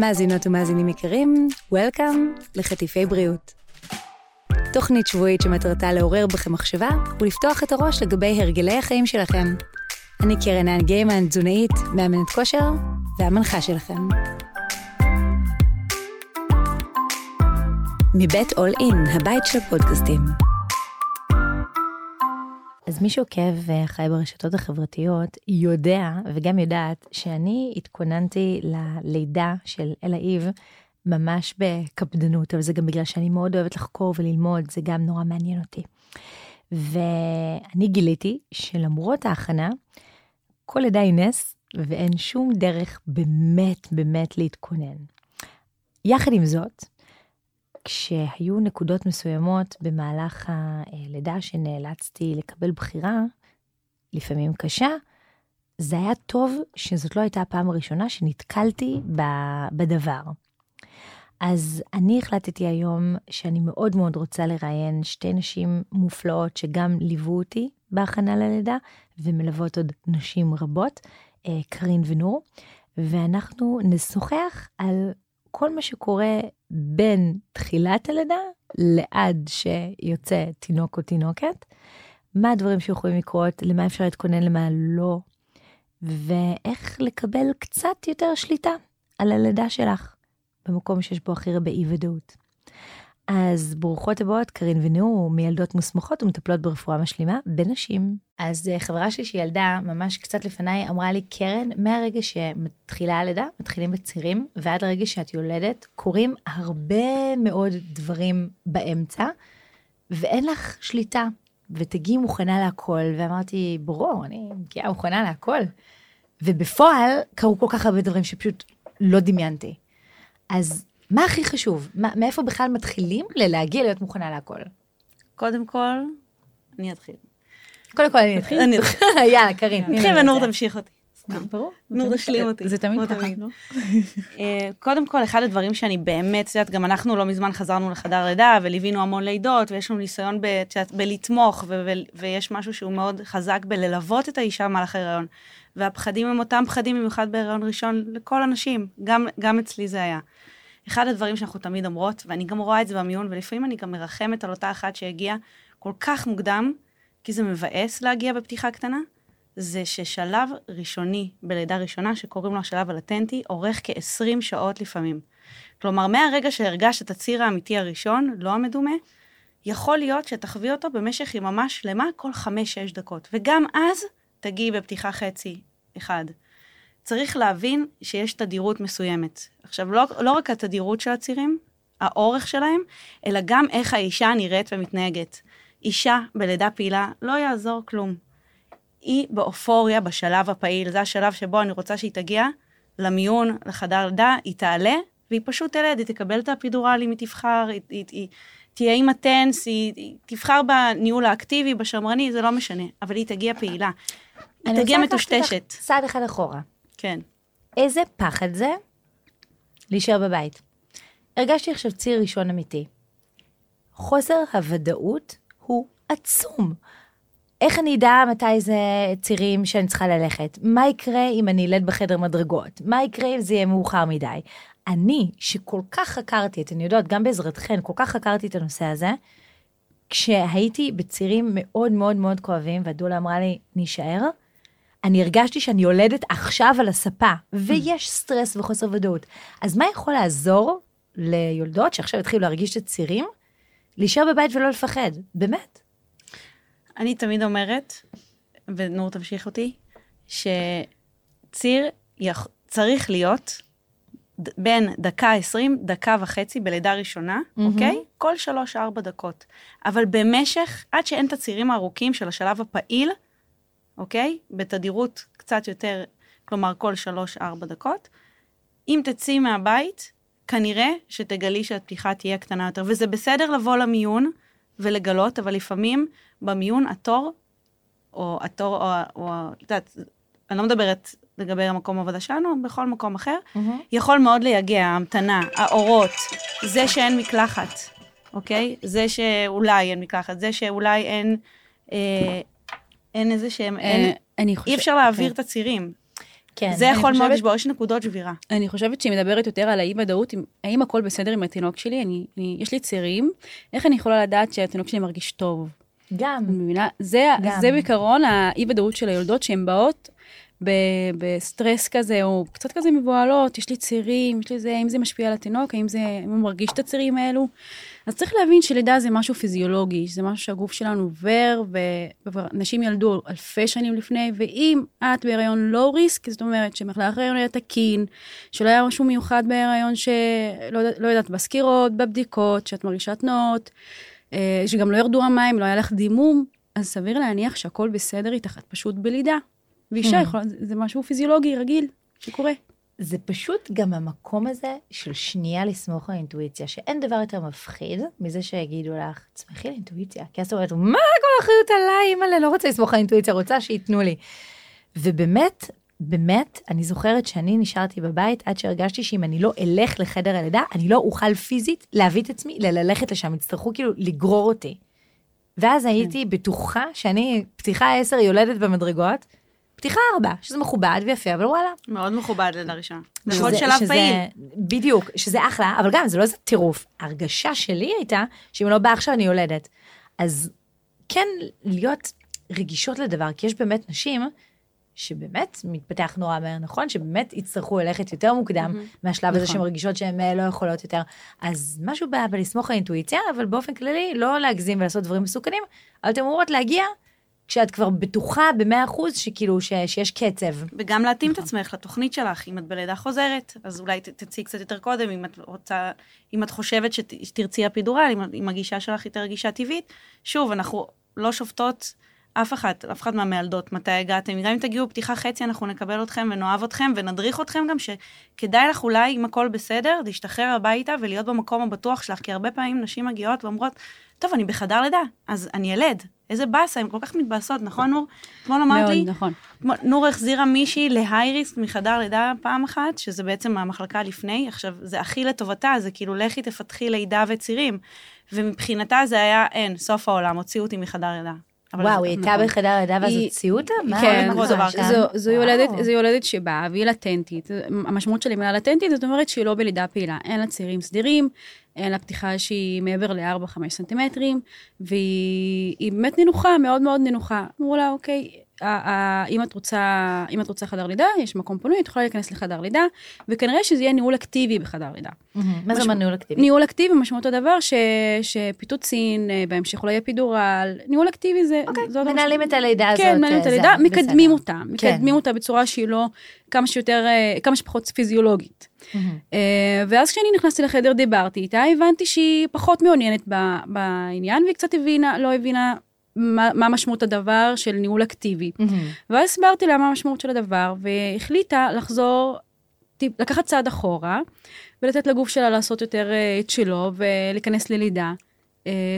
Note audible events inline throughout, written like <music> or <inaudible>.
מאזינות ומאזינים יקרים, Welcome לחטיפי בריאות. תוכנית שבועית שמטרתה לעורר בכם מחשבה ולפתוח את הראש לגבי הרגלי החיים שלכם. אני קרן האן גיימן, תזונאית, מאמנת כושר והמנחה שלכם. מבית אול אין, הבית של הפודקאסטים. אז מי שעוקב וחי ברשתות החברתיות יודע וגם יודעת שאני התכוננתי ללידה של אלה איב ממש בקפדנות, אבל זה גם בגלל שאני מאוד אוהבת לחקור וללמוד, זה גם נורא מעניין אותי. ואני גיליתי שלמרות ההכנה, כל לידה היא נס ואין שום דרך באמת באמת להתכונן. יחד עם זאת, כשהיו נקודות מסוימות במהלך הלידה שנאלצתי לקבל בחירה, לפעמים קשה, זה היה טוב שזאת לא הייתה הפעם הראשונה שנתקלתי בדבר. אז אני החלטתי היום שאני מאוד מאוד רוצה לראיין שתי נשים מופלאות שגם ליוו אותי בהכנה ללידה, ומלוות עוד נשים רבות, אה, קרין ונור, ואנחנו נשוחח על כל מה שקורה בין תחילת הלידה לעד שיוצא תינוק או תינוקת, מה הדברים שיכולים לקרות, למה אפשר להתכונן, למה לא, ואיך לקבל קצת יותר שליטה על הלידה שלך במקום שיש בו הכי הרבה אי-ודאות. אז ברוכות הבאות, קרין ונאור, מיילדות מוסמכות ומטפלות ברפואה משלימה בנשים. אז אה, חברה שלי שילדה ממש קצת לפניי אמרה לי, קרן, מהרגע שמתחילה הלידה, מתחילים בצירים, ועד הרגע שאת יולדת, קורים הרבה מאוד דברים באמצע, ואין לך שליטה, ותגיעי מוכנה להכל. ואמרתי, ברור, אני מגיעה מוכנה להכל. ובפועל קרו כל כך הרבה דברים שפשוט לא דמיינתי. אז מה הכי חשוב? מה, מאיפה בכלל מתחילים ללהגיע להיות מוכנה להכל? קודם כל, אני אתחיל. קודם כל אני אתחיל. אני אתחיל. <laughs> יאללה, קרין. נתחיל ונור תמשיך אותי. ברור. נו, תשלים אותי. זה תמיד ככה. <laughs> אה, קודם כל, אחד הדברים שאני באמת, את יודעת, גם אנחנו לא מזמן חזרנו לחדר לידה וליווינו המון לידות, ויש לנו ניסיון בלתמוך, ויש משהו שהוא מאוד חזק בללוות את האישה במהלך ההיריון. והפחדים הם אותם פחדים, במיוחד בהיריון ראשון, לכל הנשים, גם אצלי זה היה. אחד הדברים שאנחנו תמיד אומרות, ואני גם רואה את זה במיון, ולפעמים אני גם מרחמת על אותה אחת שהגיעה כל כך מוקדם, כי זה מבאס להגיע בפתיחה קטנה, זה ששלב ראשוני בלידה ראשונה, שקוראים לו השלב הלטנטי, אורך כ-20 שעות לפעמים. כלומר, מהרגע שהרגשת את הציר האמיתי הראשון, לא המדומה, יכול להיות שתחווי אותו במשך יממה שלמה כל 5-6 דקות. וגם אז תגיעי בפתיחה חצי אחד. צריך להבין שיש תדירות מסוימת. עכשיו, לא, לא רק התדירות של הצירים, האורך שלהם, אלא גם איך האישה נראית ומתנהגת. אישה בלידה פעילה, לא יעזור כלום. היא באופוריה בשלב הפעיל, זה השלב שבו אני רוצה שהיא תגיע למיון, לחדר לידה, היא תעלה, והיא פשוט תלד, היא תקבל את האפידורל אם היא תבחר, היא, היא, היא תהיה עם הטנס, היא, היא תבחר בניהול האקטיבי, בשמרני, זה לא משנה, אבל היא תגיע פעילה. היא תגיע מטושטשת. צעד אחד אחורה. כן. איזה פחד זה להישאר בבית. הרגשתי עכשיו ציר ראשון אמיתי. חוסר הוודאות הוא עצום. איך אני אדע מתי זה צירים שאני צריכה ללכת? מה יקרה אם אני אלד בחדר מדרגות? מה יקרה אם זה יהיה מאוחר מדי? אני, שכל כך חקרתי את, אני יודעת, גם בעזרתכן, כל כך חקרתי את הנושא הזה, כשהייתי בצירים מאוד מאוד מאוד כואבים, והדולה אמרה לי, נישאר, אני הרגשתי שאני יולדת עכשיו על הספה, ויש סטרס וחוסר ודאות. אז מה יכול לעזור ליולדות שעכשיו התחילו להרגיש את הצירים? להישאר בבית ולא לפחד, באמת. אני תמיד אומרת, ונור תמשיך אותי, שציר יכ... צריך להיות בין דקה עשרים, דקה וחצי בלידה ראשונה, mm-hmm. אוקיי? כל שלוש-ארבע דקות. אבל במשך, עד שאין את הצירים הארוכים של השלב הפעיל, אוקיי? בתדירות קצת יותר, כלומר כל שלוש-ארבע דקות. אם תצאי מהבית, כנראה שתגלי שהפתיחה תהיה קטנה יותר. וזה בסדר לבוא למיון ולגלות, אבל לפעמים במיון התור, או התור, או, או את יודעת, אני לא מדברת לגבי המקום העבודה שלנו, בכל מקום אחר, mm-hmm. יכול מאוד לייגע, ההמתנה, האורות, זה שאין מקלחת, אוקיי? זה שאולי אין מקלחת, זה שאולי אין אה, אין איזה שהם, אין, אני חושבת, אי אפשר להעביר okay. את הצירים. כן. זה יכול מאוד לשבור, יש נקודות שבירה. אני חושבת שהיא מדברת יותר על האי-ודאות, אם- האם הכל בסדר עם התינוק שלי, אני, אני, יש לי צירים, איך אני יכולה לדעת שהתינוק שלי מרגיש טוב? גם. מבינה? זה, גם. זה בעיקרון האי-ודאות של היולדות, שהן באות ב, בסטרס כזה, או קצת כזה מבוהלות, יש לי צירים, יש לי זה, האם זה משפיע על התינוק, האם זה, האם הוא מרגיש את הצירים האלו. אז צריך להבין שלידה זה משהו פיזיולוגי, זה משהו שהגוף שלנו עובר, ונשים ילדו אלפי שנים לפני, ואם את בהיריון לואו ריסק, זאת אומרת שמהלך ההיריון היה תקין, שלא היה משהו מיוחד בהיריון שלא לא יודעת, בסקירות, בבדיקות, שאת מרגישה תנועות, אה, שגם לא ירדו המים, לא היה לך דימום, אז סביר להניח שהכל בסדר איתך, את פשוט בלידה. ואישה Hmm. יכולה, זה משהו פיזיולוגי רגיל שקורה. זה פשוט גם המקום הזה של שנייה לסמוך על אינטואיציה, שאין דבר יותר מפחיד מזה שיגידו לך, תסמכי על אינטואיציה. כי אז אומרת, מה כל האחריות עליי, אימא'לה, לא רוצה לסמוך על אינטואיציה, רוצה שייתנו לי. ובאמת, באמת, אני זוכרת שאני נשארתי בבית עד שהרגשתי שאם אני לא אלך לחדר הלידה, אני לא אוכל פיזית להביא את עצמי ללכת לשם, יצטרכו כאילו לגרור אותי. ואז הייתי בטוחה שאני פתיחה 10 יולדת במדרגות, פתיחה 4, שזה מכובד ויפה, אבל וואלה, מאוד מכובד לידה ראשונה. עוד שלב שזה- פעיל. בדיוק, שזה אחלה, אבל גם זה לא איזה טירוף. ההרגשה שלי הייתה שאם לא בא עכשיו אני יולדת. אז כן להיות רגישות לדבר, כי יש באמת נשים שבאמת מתפתח נורא מהר, נכון? שבאמת יצטרכו ללכת יותר מוקדם מהשלב הזה נכון. שהן מרגישות שהן אה, לא יכולות יותר. אז משהו ב- בלסמוך על אינטואיציה, אבל באופן כללי לא להגזים ולעשות דברים מסוכנים, אבל אתן אמורות להגיע כשאת כבר בטוחה במאה אחוז שכאילו ש- שיש קצב. וגם להתאים את עצמך לתוכנית שלך, אם את בלידה חוזרת, אז אולי ת- תצאי קצת יותר קודם, אם את רוצה, אם את חושבת שת- שתרצי אפידורל, אם, אם הגישה שלך יותר גישה טבעית. שוב, אנחנו לא שופטות אף אחת, אף אחת מהמילדות, מתי הגעתם. גם אם תגיעו פתיחה חצי, אנחנו נקבל אתכם ונאהב אתכם ונדריך אתכם גם שכדאי לך אולי, אם הכל בסדר, להשתחרר הביתה ולהיות במקום הבטוח שלך, כי הרבה פעמים נשים מגיעות ואומרות, טוב, אני בחדר לידה, אז אני ילד. איזה באסה, הן כל כך מתבאסות, נכון נור? אתמול אמרת מאוד, נכון. נור החזירה מישהי להייריסק מחדר לידה פעם אחת, שזה בעצם המחלקה לפני, עכשיו, זה הכי לטובתה, זה כאילו, לכי תפתחי לידה וצירים. ומבחינתה זה היה, אין, סוף העולם, הוציאו אותי מחדר לידה. וואו, זה- היא הייתה נכון. בחדר לידה ואז הוציאו אותה? כן. זו יולדת שבאה והיא לטנטית. המשמעות של המילה לטנטית, זאת אומרת שהיא לא בלידה פעילה. אין לה צירים סדירים, לה פתיחה שהיא מעבר ל-4-5 סנטימטרים, והיא היא באמת נינוחה, מאוד מאוד נינוחה. אמרו לה, אוקיי, אם את רוצה, אם את רוצה חדר לידה, יש מקום פנוי, את יכולה להיכנס לחדר לידה, וכנראה שזה יהיה ניהול אקטיבי בחדר לידה. מה זה אומר ניהול אקטיבי? ניהול אקטיבי, משמעות הדבר ש, שפיטוצין, אה, בהמשך אולי אפידורל, ניהול אקטיבי זה... אוקיי, מנהלים. את הלידה הזאת. כן, מנהלים את הלידה, מקדמים. אותה, כן. מקדמים אותה בצורה שהיא לא כמה שיותר, אה, כמה שפחות פיזיולוגית. מהמם. אה, ואז כשאני נכנסתי לחדר, דיברתי איתה, הבנתי שהיא פחות מעוניינת בעניין, והיא קצת הבינה, לא הבינה מה, מה משמעות הדבר של ניהול אקטיבי. מהמם. ואז הסברתי לה מה המשמעות של הדבר, והחליטה לחזור, טיפ- לקחת צעד אחורה, ולתת לגוף שלה לעשות יותר אה, את שלו, ולהיכנס ללידה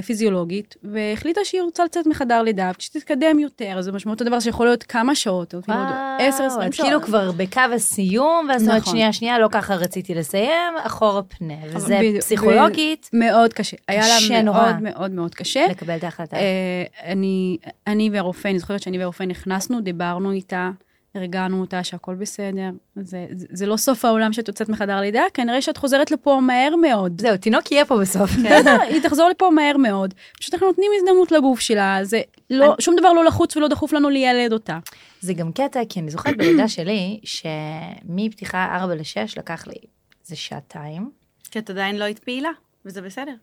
פיזיולוגית, והחליטה שהיא רוצה לצאת מחדר לידה, ושתתקדם יותר, זה משמעות הדבר שיכול להיות כמה שעות, או אפילו עוד עשר, עשרים את שעות. כאילו כבר בקו הסיום, ואז אומרת, נכון. שנייה, שנייה, לא ככה רציתי לסיים, אחורה פנה. וזה בדיוק, פסיכולוגית, מאוד קשה. היה קשה לה נורא. מאוד מאוד מאוד קשה. לקבל את ההחלטה. אה, אני, אני והרופא, אני זוכרת שאני והרופא נכנסנו, דיברנו איתה, הרגענו אותה שהכל בסדר. זה, זה, זה לא סוף העולם שאת יוצאת מחדר לידה, כנראה שאת חוזרת לפה מהר מאוד. זהו, תינוק יהיה פה בסוף. בסדר, היא תחזור לפה מהר מאוד. פשוט אנחנו נותנים הזדמנות לגוף שלה, זה לא, שום דבר לא לחוץ ולא דחוף לנו לילד אותה. זה גם קטע, כי אני זוכרת בלידה שלי, שמפתיחה 4 ל-6 לקח לי איזה שעתיים, כי את עדיין לא היית פעילה, וזה בסדר.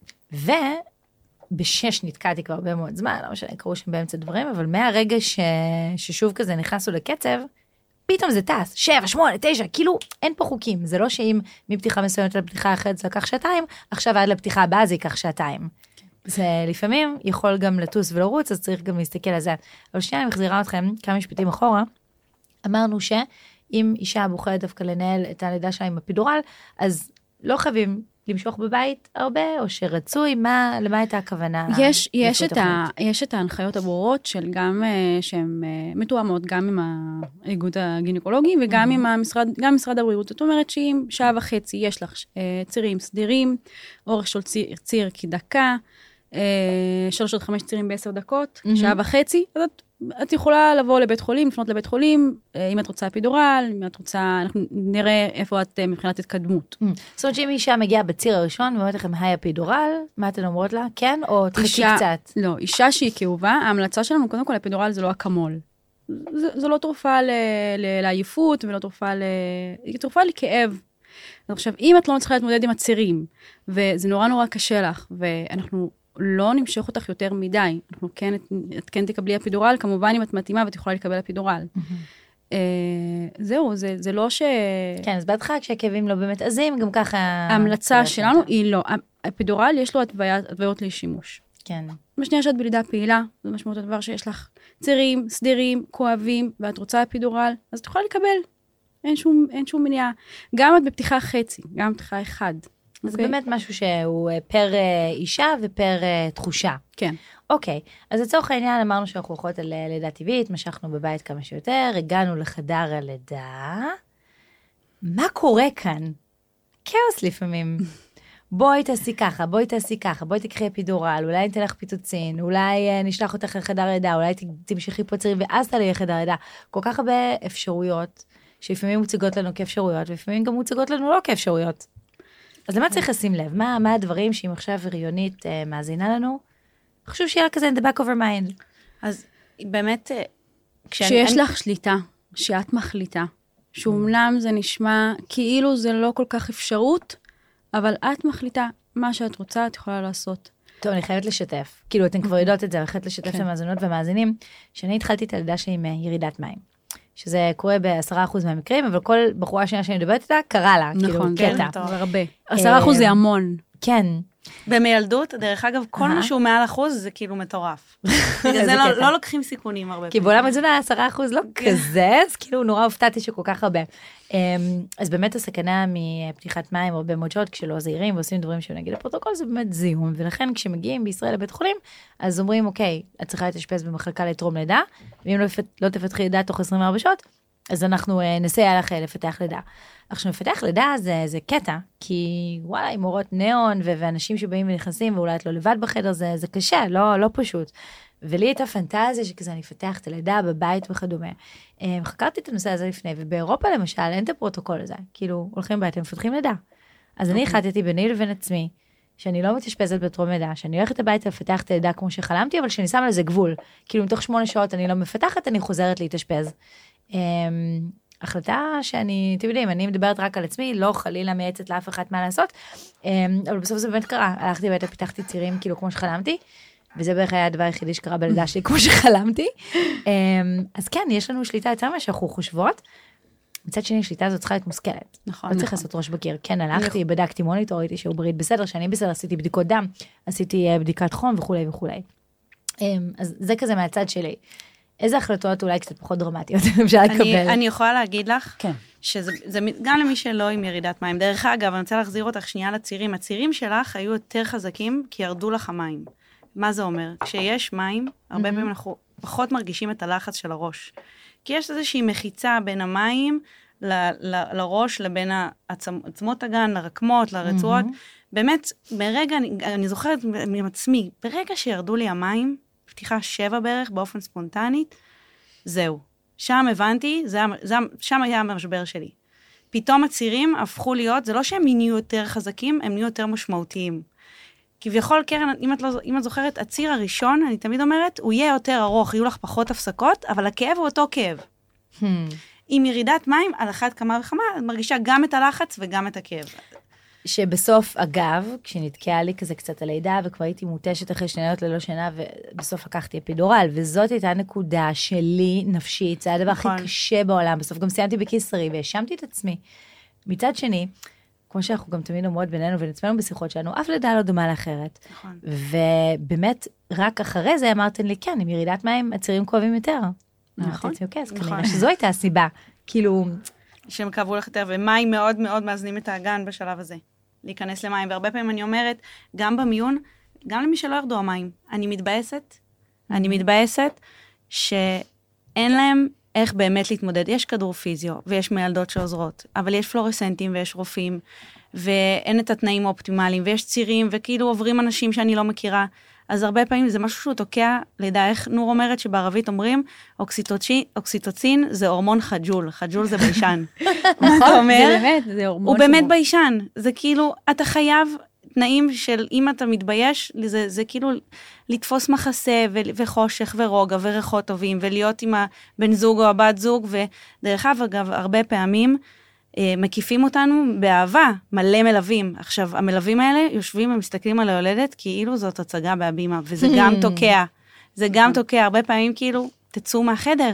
ובשש נתקעתי כבר הרבה מאוד זמן, לא משנה, קרו שם באמצע דברים, אבל מהרגע ש... ששוב כזה נכנסנו לקצב, פתאום זה טס, שבע, שמונה, תשע, כאילו אין פה חוקים, זה לא שאם מפתיחה מסוימת לפתיחה אחרת זה לקח שעתיים, עכשיו עד לפתיחה הבאה זה ייקח שעתיים. זה לפעמים יכול גם לטוס ולרוץ, אז צריך גם להסתכל על זה. אבל שנייה, אני מחזירה אתכם כמה משפטים אחורה. אמרנו שאם אישה בוחרת דווקא לנהל את הלידה שלה עם אפידורל, אז לא חייבים למשוך בבית הרבה, או שרצוי, מה, למה הייתה הכוונה? יש, יש, את ה, יש את ההנחיות הברורות של גם, אה, שהן אה, מתואמות גם עם האיגוד הגינקולוגי וגם עם המשרד, גם משרד הבריאות. זאת אומרת שאם שעה וחצי יש לך אה, צירים סדירים, אורך של ציר, ציר כדקה, שלוש עד חמש צירים בעשר דקות, מהמם. שעה וחצי, אז את את יכולה לבוא לבית חולים, לפנות לבית חולים, אה, אם את רוצה אפידורל, אם את רוצה, אנחנו נראה איפה את אה, מבחינת התקדמות. זאת אומרת שאם אישה מגיעה בציר הראשון ואומרת לכם היי אפידורל, מה אתן אומרות לה? כן? או תחכי קצת? לא, אישה שהיא כאובה, ההמלצה שלנו, קודם כל, אפידורל זה לא אקמול. זה, זה לא תרופה לעייפות ולא תרופה ל... היא תרופה לכאב. עכשיו, אם את לא מצליחה להתמודד עם הצירים, וזה נורא נורא קשה לך, ואנחנו לא נמשוך אותך יותר מדי, אנחנו כן, את כן תקבלי אפידורל, כמובן אם את מתאימה ואת יכולה לקבל אפידורל. אה, זהו, זה, זה לא ש... כן, אז בהתחלה כשהכאבים לא באמת עזים, גם ככה... ההמלצה שלנו היא לא. אפידורל יש לו התוויות לשימוש. כן. בשנייה שאת בלידה פעילה, זה משמעות הדבר שיש לך צירים, סדירים, כואבים, ואת רוצה אפידורל, אז את יכולה לקבל. אין שום, אין שום מניעה. גם את בפתיחה חצי, גם בפתיחה אחד. אז אוקיי? באמת משהו שהוא אה, פר אה, אישה ופר אה, תחושה. כן. אוקיי, אז לצורך העניין אמרנו שאנחנו הולכות על לידה טבעית, משכנו בבית כמה שיותר, הגענו לחדר הלידה. מה קורה כאן? כאוס לפעמים. <laughs> בואי תעשי ככה, בואי תעשי ככה, בואי תקחי אפידורל, אולי ניתן לך פיצוצין, אולי אה, נשלח אותך לחדר לידה, אולי ת- תמשכי פה צירים ואז תעלי לחדר לידה. כל כך הרבה אפשרויות, שלפעמים מוצגות לנו כאפשרויות, ולפעמים גם מוצגות לנו לא כאפשרויות. אז למה צריך לשים לב? מה, מה הדברים שאם עכשיו הריונית אה, מאזינה לנו, חשוב שיהיה לה כזה in the back of her mind. אז באמת, אה, כשאני- שיש אני- לך שליטה, שאת מחליטה, שאומנם זה נשמע כאילו זה לא כל כך אפשרות, אבל את מחליטה מה שאת רוצה, את יכולה לעשות. טוב, אני חייבת לשתף. כאילו, אתן כבר יודעות את זה, אני חייבת לשתף את כן. המאזינות והמאזינים, שאני התחלתי את הלידה שלי עם אה, ירידת מים. שזה קורה ב-10% מהמקרים, אבל כל בחורה שנייה שאני מדברת איתה, קרה לה, כאילו, נכון, כן, קטע. טוב. זה הרבה. עשרה אחוז זה המון. כן, במילדות, דרך אגב, כל. מה שהוא מעל אחוז זה כאילו מטורף. <laughs> בגלל זה לא-. לא לוקחים סיכונים הרבה כי בעולם התזונה 10% לא כזה, אז כאילו נורא הופתעתי שכל כך הרבה. אמ, אז באמת הסכנה מפתיחת מים הרבה מאוד שעות כשלא זהירים ועושים דברים שהם נגיד לפרוטוקול זה באמת זיהום, ולכן כשמגיעים בישראל לבית חולים, אז אומרים אוקיי, את צריכה להתאשפז במחלקה לטרום לידה, ואם לא, לא תפתחי לידה תוך 24 שעות, אז אנחנו אה, נסייע לך אה, לפתח לידה. עכשיו, לפתח לידה זה, זה קטע, כי וואלה, עם אורות ניאון ו- ואנשים שבאים ונכנסים, ואולי את לא לבד בחדר, זה, זה קשה, לא, לא פשוט. ולי הייתה פנטזיה שכזה אני אפתח את הלידה בבית וכדומה. אה, חקרתי את הנושא הזה לפני, ובאירופה למשל אין את הפרוטוקול הזה, כאילו הולכים בית ומפתחים לידה. אז אני החלטתי ביני לבין עצמי, שאני לא מתאשפזת בטרום לידה, שאני הולכת הביתה לפתח את הלידה כמו שחלמתי, אבל שאני שמה לזה גבול. כאילו מתוך שמונה שעות אני לא מפתחת, אני חוזרת להתאשפז. החלטה שאני, אתם יודעים, אני מדברת רק על עצמי, לא חלילה מייעצת לאף אחת מה לעשות, אמ, אבל בסוף זה באמת קרה. הלכתי הביתה, פיתחתי צירים כאילו כמו שחלמתי, וזה בערך היה הדבר היחידי שקרה בלידה שלי כמו שחלמתי. אמ, אז כן, יש לנו שליטה יותר ממה שאנחנו חושבות. מצד שני, השליטה הזאת צריכה להיות מושכלת. נכון, לא צריך נכון. לעשות ראש בקיר. כן, הלכתי, בדקתי מוניטור, ראיתי שהוא בריא בסדר, שאני בסדר, עשיתי בדיקות דם, עשיתי אה, בדיקת חום וכולי וכולי. אמ, אז זה כזה מהצד שלי. איזה החלטות אולי קצת פחות דרמטיות <laughs> אפשר לקבל? אני, אני יכולה להגיד לך, כן. שזה גם למי שלא עם ירידת מים. דרך אגב, אני רוצה להחזיר אותך שנייה לצירים. הצירים שלך היו יותר חזקים כי ירדו לך המים. מה זה אומר? כשיש מים, הרבה פעמים אנחנו פחות מרגישים את הלחץ של הראש. כי יש איזושהי מחיצה בין המים ל, ל, לראש לבין עצמות הגן, לרקמות, לרצועות. באמת, ברגע, אני, אני זוכרת עם עצמי, ברגע שירדו לי המים, פתיחה שבע בערך, באופן ספונטנית, זהו. שם הבנתי, זה, זה, שם היה המשבר שלי. פתאום הצירים הפכו להיות, זה לא שהם נהיו יותר חזקים, הם נהיו יותר משמעותיים. כביכול, קרן, אם את, לא, אם את זוכרת, הציר הראשון, אני תמיד אומרת, הוא יהיה יותר ארוך, יהיו לך פחות הפסקות, אבל הכאב הוא אותו כאב. Hmm. עם ירידת מים, על אחת כמה וכמה, את מרגישה גם את הלחץ וגם את הכאב. שבסוף, אגב, כשנתקעה לי כזה קצת הלידה, וכבר הייתי מותשת אחרי שני לילות ללא שינה, ובסוף לקחתי אפידורל, וזאת הייתה נקודה שלי, נפשית, זה הדבר נכון. הכי קשה בעולם. בסוף גם סיימתי בקיסרי, והאשמתי את עצמי. מצד שני, כמו שאנחנו גם תמיד אומרות בינינו ובין עצמנו בשיחות שלנו, אף לידה לא דומה לאחרת. נכון. ובאמת, רק אחרי זה אמרתם לי, כן, עם ירידת מים, הצירים כואבים יותר. נכון. אמרתי אוקיי, אז נכון. כנראה שזו הייתה הסיבה. כאילו, שהם כאבו לך יותר, ומים מאוד מאוד מאזנים את האגן בשלב הזה. להיכנס למים, והרבה פעמים אני אומרת, גם במיון, גם למי שלא ירדו המים, אני מתבאסת, אני מתבאסת שאין להם איך באמת להתמודד. יש כדור פיזיו, ויש מיילדות שעוזרות, אבל יש פלורסנטים ויש רופאים, ואין את התנאים האופטימליים, ויש צירים, וכאילו עוברים אנשים שאני לא מכירה. אז הרבה פעמים זה משהו שהוא תוקע לידה, איך נור אומרת שבערבית אומרים, אוקסיטוצין, אוקסיטוצין זה הורמון خجول, خجول זה ביישן. <laughs> מה אתה אומר? זה באמת, זה הורמון. הוא באמת ביישן, זה כאילו, אתה חייב תנאים של אם אתה מתבייש, זה, זה כאילו לתפוס מחסה ו- וחושך ורוגע וריחות טובים ולהיות עם הבן זוג או הבת זוג, ודרך אגב, הרבה פעמים מקיפים אותנו באהבה, מלא מלווים. עכשיו, המלווים האלה יושבים ומסתכלים על היולדת כאילו זאת הצגה בהבימה, וזה גם תוקע. זה גם תוקע, הרבה פעמים כאילו, תצאו מהחדר,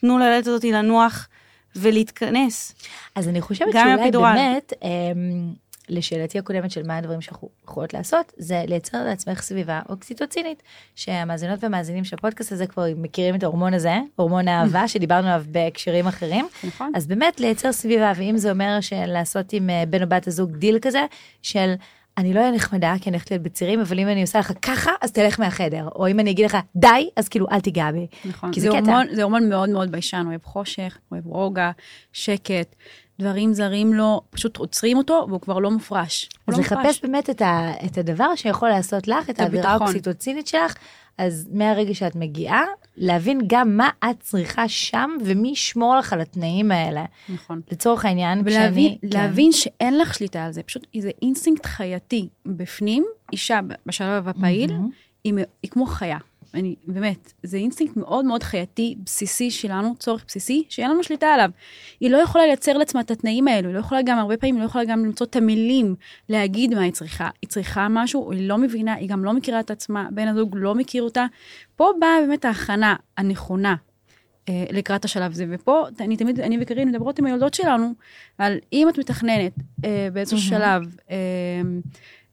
תנו ליולדת הזאת לנוח ולהתכנס. אז אני חושבת שאולי. באמת, אמ, לשאלתי הקודמת של מה הדברים שאנחנו יכולות לעשות, זה לייצר לעצמך סביבה אוקסיטוצינית, שהמאזינות והמאזינים של הפודקאסט הזה כבר מכירים את ההורמון הזה, הורמון האהבה, <laughs> שדיברנו עליו בהקשרים אחרים. נכון. אז באמת לייצר סביבה, ואם זה אומר שלעשות עם אה, בן או בת הזוג דיל כזה, של אני לא אהיה נחמדה כי אני הולכת להיות בצירים, אבל אם אני עושה לך ככה, אז תלך מהחדר. או אם אני אגיד לך די, אז כאילו אל תיגע בי. נכון. כי זה זה קטע. הורמון, זה הורמון מאוד מאוד ביישן, אוהב חושך, אוהב רוגע, שקט, דברים זרים לו, פשוט עוצרים אותו והוא כבר לא מופרש. הוא אז לא לחפש מופרש. באמת את, ה, את הדבר שיכול לעשות לך, את האווירה. האוקסיטוצינית שלך, אז מהרגע שאת מגיעה, להבין גם מה את צריכה שם, ומי ישמור לך על התנאים האלה. נכון. לצורך העניין, ולהבין כשאני... כן. להבין שאין לך שליטה על זה, פשוט זה אינסטינקט חייתי בפנים, אישה בשלב הפעיל, מהמם. היא, היא כמו חיה. אני, באמת, זה אינסטינקט מאוד מאוד חייתי, בסיסי שלנו, צורך בסיסי, שאין לנו שליטה עליו. היא לא יכולה לייצר לעצמה את התנאים האלו, היא לא יכולה גם, הרבה פעמים, היא לא יכולה גם למצוא את המילים להגיד מה היא צריכה. היא צריכה משהו, היא לא מבינה, היא גם לא מכירה את עצמה, בן הזוג לא מכיר אותה. פה באה באמת ההכנה הנכונה אה, לקראת השלב הזה. ופה, אני תמיד, אני וקרין מדברות עם היולדות שלנו, על אם את מתכננת אה, באיזשהו שלב אה,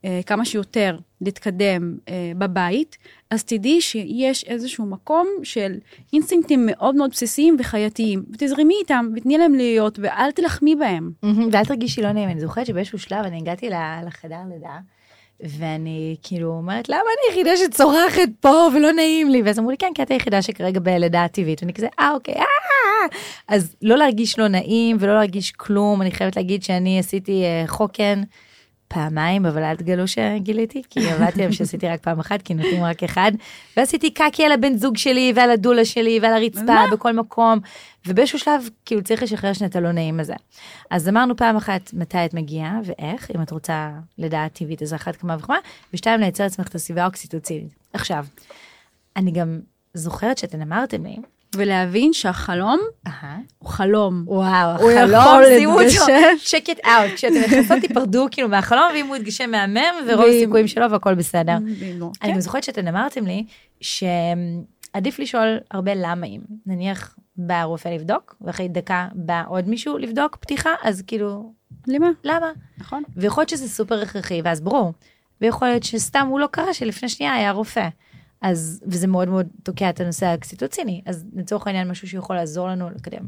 אה, כמה שיותר להתקדם אה, בבית, אז תדעי שיש איזשהו מקום של אינסטינקטים מאוד מאוד בסיסיים וחייתיים, ותזרמי איתם ותני להם להיות, ואל תלחמי בהם. ואל תרגישי לא נעים, אני זוכרת שבאיזשהו שלב אני הגעתי לחדר לידה, ואני כאילו אומרת, למה אני היחידה שצורחת פה ולא נעים לי? ואז אמרו לי, כן, כי את היחידה שכרגע בלידה טבעית. ואני כזה, אה, אוקיי, אה. אז לא להרגיש לא נעים ולא להרגיש כלום, אני חייבת להגיד שאני עשיתי אה, חוקן. פעמיים, אבל אל תגלו שגיליתי, כי עבדתי להם שעשיתי רק פעם אחת, כי נותנים רק אחד. ועשיתי קקי על הבן זוג שלי, ועל הדולה שלי, ועל הרצפה, בכל מקום. ובאיזשהו שלב, כאילו צריך לשחרר שנייה את הלא נעים הזה. אז אמרנו פעם אחת, מתי את מגיעה, ואיך, אם את רוצה לדעת טבעית, אז אחת כמה וכמה, ושתיים, לייצר לעצמך את הסביבה האוקסיטוצינית. עכשיו, אני גם זוכרת שאתן אמרתם לי, ולהבין שהחלום אהה, הוא חלום. וואו, הוא החלום, שימו אותו, check it out, כשאתם נכנסות תיפרדו כאילו מהחלום, ואם הוא יתגשם מהמם, ורוב הסיכויים שלו והכל בסדר. אני כן. גם זוכרת שאתם אמרתם לי שעדיף לשאול הרבה למהים. נניח בא רופא לבדוק, ואחרי דקה בא עוד מישהו לבדוק פתיחה, אז כאילו, למה? למה? נכון. ויכול להיות שזה סופר הכרחי, ואז ברור. ויכול להיות שסתם הוא לא קרא שלפני שנייה היה רופא. אז, וזה מאוד מאוד תוקע את הנושא האוקסיטוציני. אז לצורך העניין, משהו שיכול לעזור לנו לקדם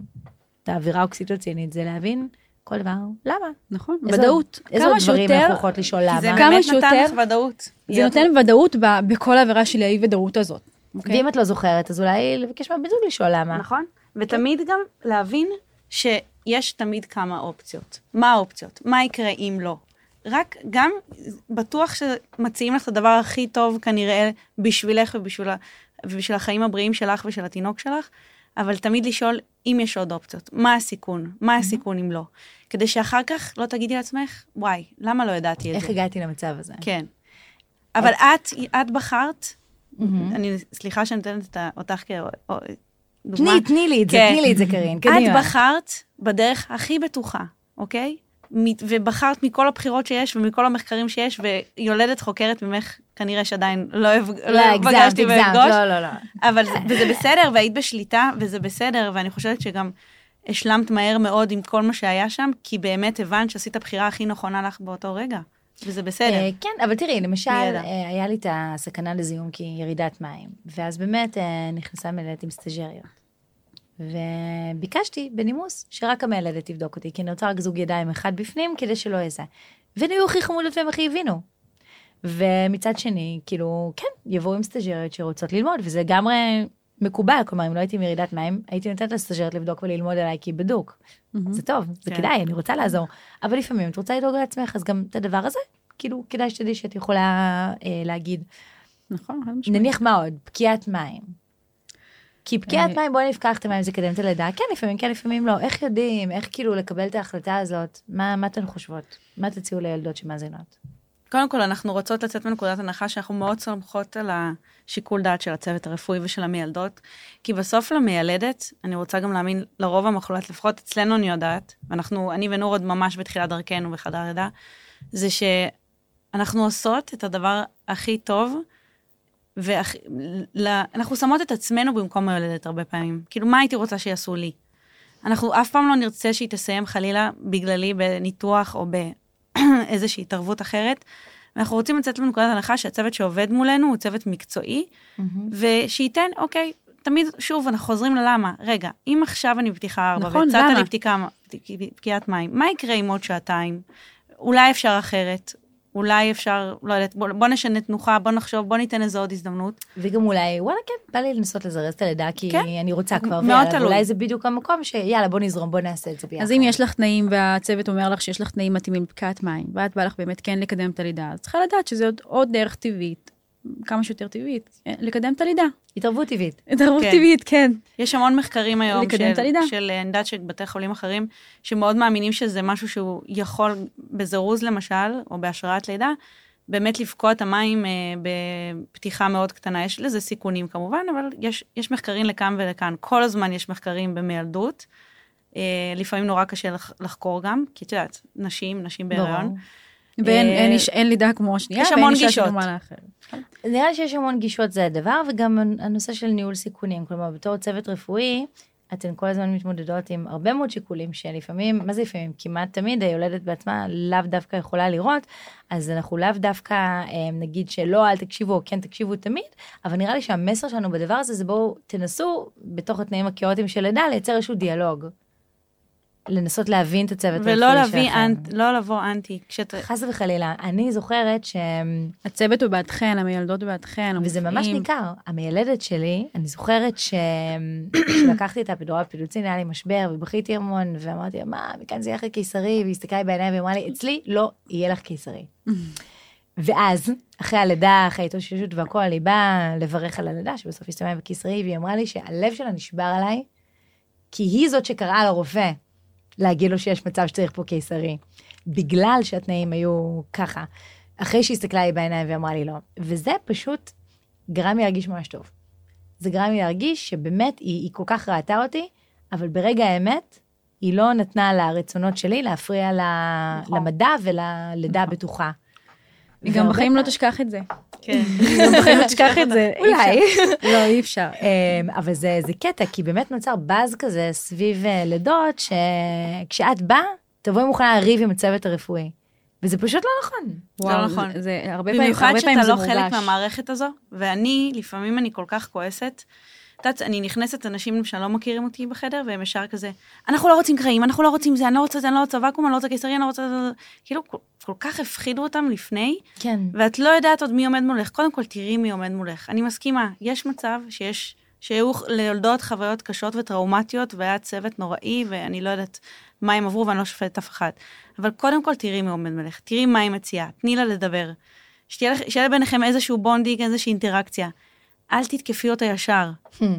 את האווירה האוקסיטוצינית, זה להבין כל דבר, למה? נכון, איזה ודאות. איזה עוד דברים שיותר- אנחנו יכולות לשאול למה? זה כמה באמת נתן שיותר- לך ודאות. זה נותן ודאות ב- בכל העבירה של האי ודאות הזאת. אוקיי? ואם את לא זוכרת, אז אולי לבקש מהבן זוג לשאול למה. נכון. ותמיד גם להבין שיש תמיד כמה אופציות. מה האופציות? מה יקרה אם לא? רק גם בטוח שמציעים לך את הדבר הכי טוב כנראה בשבילך ובשביל, ובשביל החיים הבריאים שלך ושל התינוק שלך, אבל תמיד לשאול אם יש עוד אופציות. מה הסיכון? מה הסיכון אם לא? כדי שאחר כך לא תגידי לעצמך, וואי, למה לא ידעתי את איך זה? הגעתי למצב הזה? כן. אבל את, את בחרת, אני, סליחה שאני נותנת את אותך כדוגמה. תני, תני לי את זה, כן. תני לי את זה, קארין, את קדימה. בחרת בדרך הכי בטוחה, אוקיי? ובחרת מכל הבחירות שיש ומכל המחקרים שיש, ויולדת חוקרת ממך, כנראה שעדיין לא, הפג... לא, פגשתי הגזמת, ואפגוש, לא, לא, לא. אבל זה- בסדר, והיית בשליטה, וזה בסדר, ואני חושבת שגם השלמת מהר מאוד עם כל מה שהיה שם, כי באמת הבנת שעשית הבחירה הכי נכונה לך באותו רגע, וזה בסדר. אה, כן, אבל תראי, למשל. אה, היה לי את הסכנה לזיהום כי ירידת מים, ואז באמת אה, נכנסה מלדת עם סטאג'ריות. וביקשתי בנימוס שרק המלדת תבדוק אותי, כי רוצה רק זוג ידיים אחד בפנים כדי שלא יהיה זה. והן היו הכי חמודות והם הכי הבינו. ומצד שני, כאילו, כן, יבואו עם סטאג'ריות שרוצות ללמוד, וזה לגמרי מקובל, כלומר, אם לא הייתי עם ירידת מים, הייתי נותנת לסטאג'ריות לבדוק וללמוד עליי, כי בדוק. זה טוב, זה כן. כדאי, אני רוצה לעזור. אבל לפעמים את רוצה לדאוג לעצמך, אז גם את הדבר הזה, כאילו, כדאי שתדעי שאת יכולה אה, להגיד. נכון, חד משמעית. נניח מה עוד? פקיעת מים. כי פקיעת מים, בואי נפקח את המים, זה יקדם את הלידה. כן, לפעמים כן, לפעמים לא. איך יודעים? איך כאילו לקבל את ההחלטה הזאת? מה מה אתן חושבות? מה תציעו לילדות שמאזינות? קודם כל, אנחנו רוצות לצאת מנקודת הנחה שאנחנו מאוד סומכות על השיקול דעת של הצוות הרפואי ושל המילדות, כי בסוף למיילדת, אני רוצה גם להאמין, לרוב המחולת, לפחות אצלנו אני יודעת, ואנחנו, אני ונור עוד ממש בתחילת דרכנו בחדר לידה, זה שאנחנו עושות את הדבר הכי טוב, ואנחנו שמות את עצמנו במקום היולדת הרבה פעמים. כאילו, מה הייתי רוצה שיעשו לי? אנחנו אף פעם לא נרצה שהיא תסיים חלילה בגללי בניתוח או באיזושהי התערבות אחרת. אנחנו רוצים לצאת לנקודת הנחה שהצוות שעובד מולנו הוא צוות מקצועי, ושייתן, אוקיי, תמיד, שוב, אנחנו חוזרים ללמה. רגע, אם עכשיו אני בפתיחה ארבע, נכון, והצעת? לי פתיקה, פקיעת מים, מה יקרה עם עוד שעתיים? אולי אפשר אחרת, אולי אפשר, לא יודעת, בוא, בוא נשנה תנוחה, בוא נחשוב, בוא ניתן לזה עוד הזדמנות. וגם אולי, וואלה, כן, בא לי לנסות לזרז את הלידה, כי כן. אני רוצה כבר, מאוד תלוי. ואולי זה בדיוק המקום שיאללה, בוא נזרום, בוא נעשה את זה ביחד. אז אם יש לך תנאים והצוות אומר לך שיש לך תנאים מתאימים לפקעת מים, ואת בא לך באמת כן לקדם את הלידה, אז צריכה לדעת שזה עוד, עוד דרך טבעית, כמה שיותר טבעית, אה, לקדם את הלידה. התערבות טבעית. התערבות כן. טבעית, כן. יש המון מחקרים היום לקדם את הלידה. של, אני יודעת שבתי חולים אחרים, שמאוד מאמינים שזה משהו שהוא יכול בזירוז למשל, או בהשראת לידה, באמת לבקוע את המים אה, בפתיחה מאוד קטנה. יש לזה סיכונים כמובן, אבל יש, יש מחקרים לכאן ולכאן. כל הזמן יש מחקרים במיילדות. אה, לפעמים נורא קשה לח, לחקור גם, כי את יודעת, נשים, נשים בהיריון. ברור. ואין אה, אין איש- אין לידה כמו השנייה, יש המון גישות. לאחרת. נראה לי שיש המון גישות זה הדבר, וגם הנושא של ניהול סיכונים. כלומר, בתור צוות רפואי, אתן כל הזמן מתמודדות עם הרבה מאוד שיקולים שלפעמים, מה זה לפעמים? כמעט תמיד היולדת בעצמה לאו דווקא יכולה לראות, אז אנחנו לאו דווקא אה, נגיד שלא, אל תקשיבו, או כן תקשיבו תמיד, אבל נראה לי שהמסר שלנו בדבר הזה זה בואו תנסו, בתוך התנאים הכאוטיים של לידה, לייצר איזשהו דיאלוג. לנסות להבין את הצוות הרפואי ולא להביא, שלכם. אנט, לא לבוא אנטי. כשאת... חס וחלילה, אני זוכרת ש... הצוות הוא בעדכן, המיילדות בעדכן, וזה ממש. ניכר. המיילדת שלי, אני זוכרת ש- שלקחתי את האפידורל פידוצין, היה לי משבר, ובכיתי המון, ואמרתי מה, מכאן זה יהיה לך קיסרי, והיא הסתכלה לי בעיניים ואמרה לי, אצלי לא יהיה לך קיסרי. ואז, אחרי הלידה, אחרי ההתאוששות והכל, היא באה לברך על הלידה, שבסוף הסתיימה בקיסרי, והיא אמרה לי שהלב שלה נשבר עליי, כי היא זאת שקראה לרופא להגיד לו שיש מצב שצריך פה קיסרי, בגלל שהתנאים היו ככה. אחרי שהיא הסתכלה לי בעיניים ואמרה לי לא. וזה פשוט גרם לי להרגיש ממש טוב. זה גרם לי להרגיש שבאמת היא, היא כל כך ראתה אותי, אבל ברגע האמת, היא לא נתנה לרצונות שלי להפריע נכון. למדע וללידה הבטוחה. היא גם בחיים לא תשכח את זה. כן. <laughs> לא תשכח את זה. אולי. לא, אי אפשר. אמ, אבל זה, זה קטע, כי באמת נוצר באז כזה סביב אה, לידות, שכשאת באה, תבואי מוכנה לריב עם הצוות הרפואי. וזה פשוט לא נכון. לא נכון. זה- זה הרבה פעמים, במיוחד הרבה פעמים שאתה זה לא מורגש. חלק מהמערכת הזו, ואני, לפעמים אני כל כך כועסת. את יודעת, אני נכנסת, אנשים שלא מכירים אותי בחדר, והם ישר כזה, אנחנו לא רוצים קרעים, אנחנו לא רוצים זה, אני לא רוצה זה, אני לא רוצה ואקום, אני לא רוצה קיסרי, אני לא רוצה... זה." כאילו, כל, כל כך הפחידו אותם לפני, כן. ואת לא יודעת עוד מי עומד מולך. קודם כל, תראי מי עומד מולך. אני מסכימה, יש מצב שיש, שהיו ליולדות חוויות קשות וטראומטיות, והיה צוות נוראי, ואני לא יודעת מה הם עברו, ואני לא שופטת אף אחד. אבל קודם כל, תראי מי עומד מולך, תראי מה היא מציעה, תני לה לדבר. שתהיה שיהיה ביניכם איזשהו bonding, איזושהי אינטראקציה. אל תתקפי אותה ישר.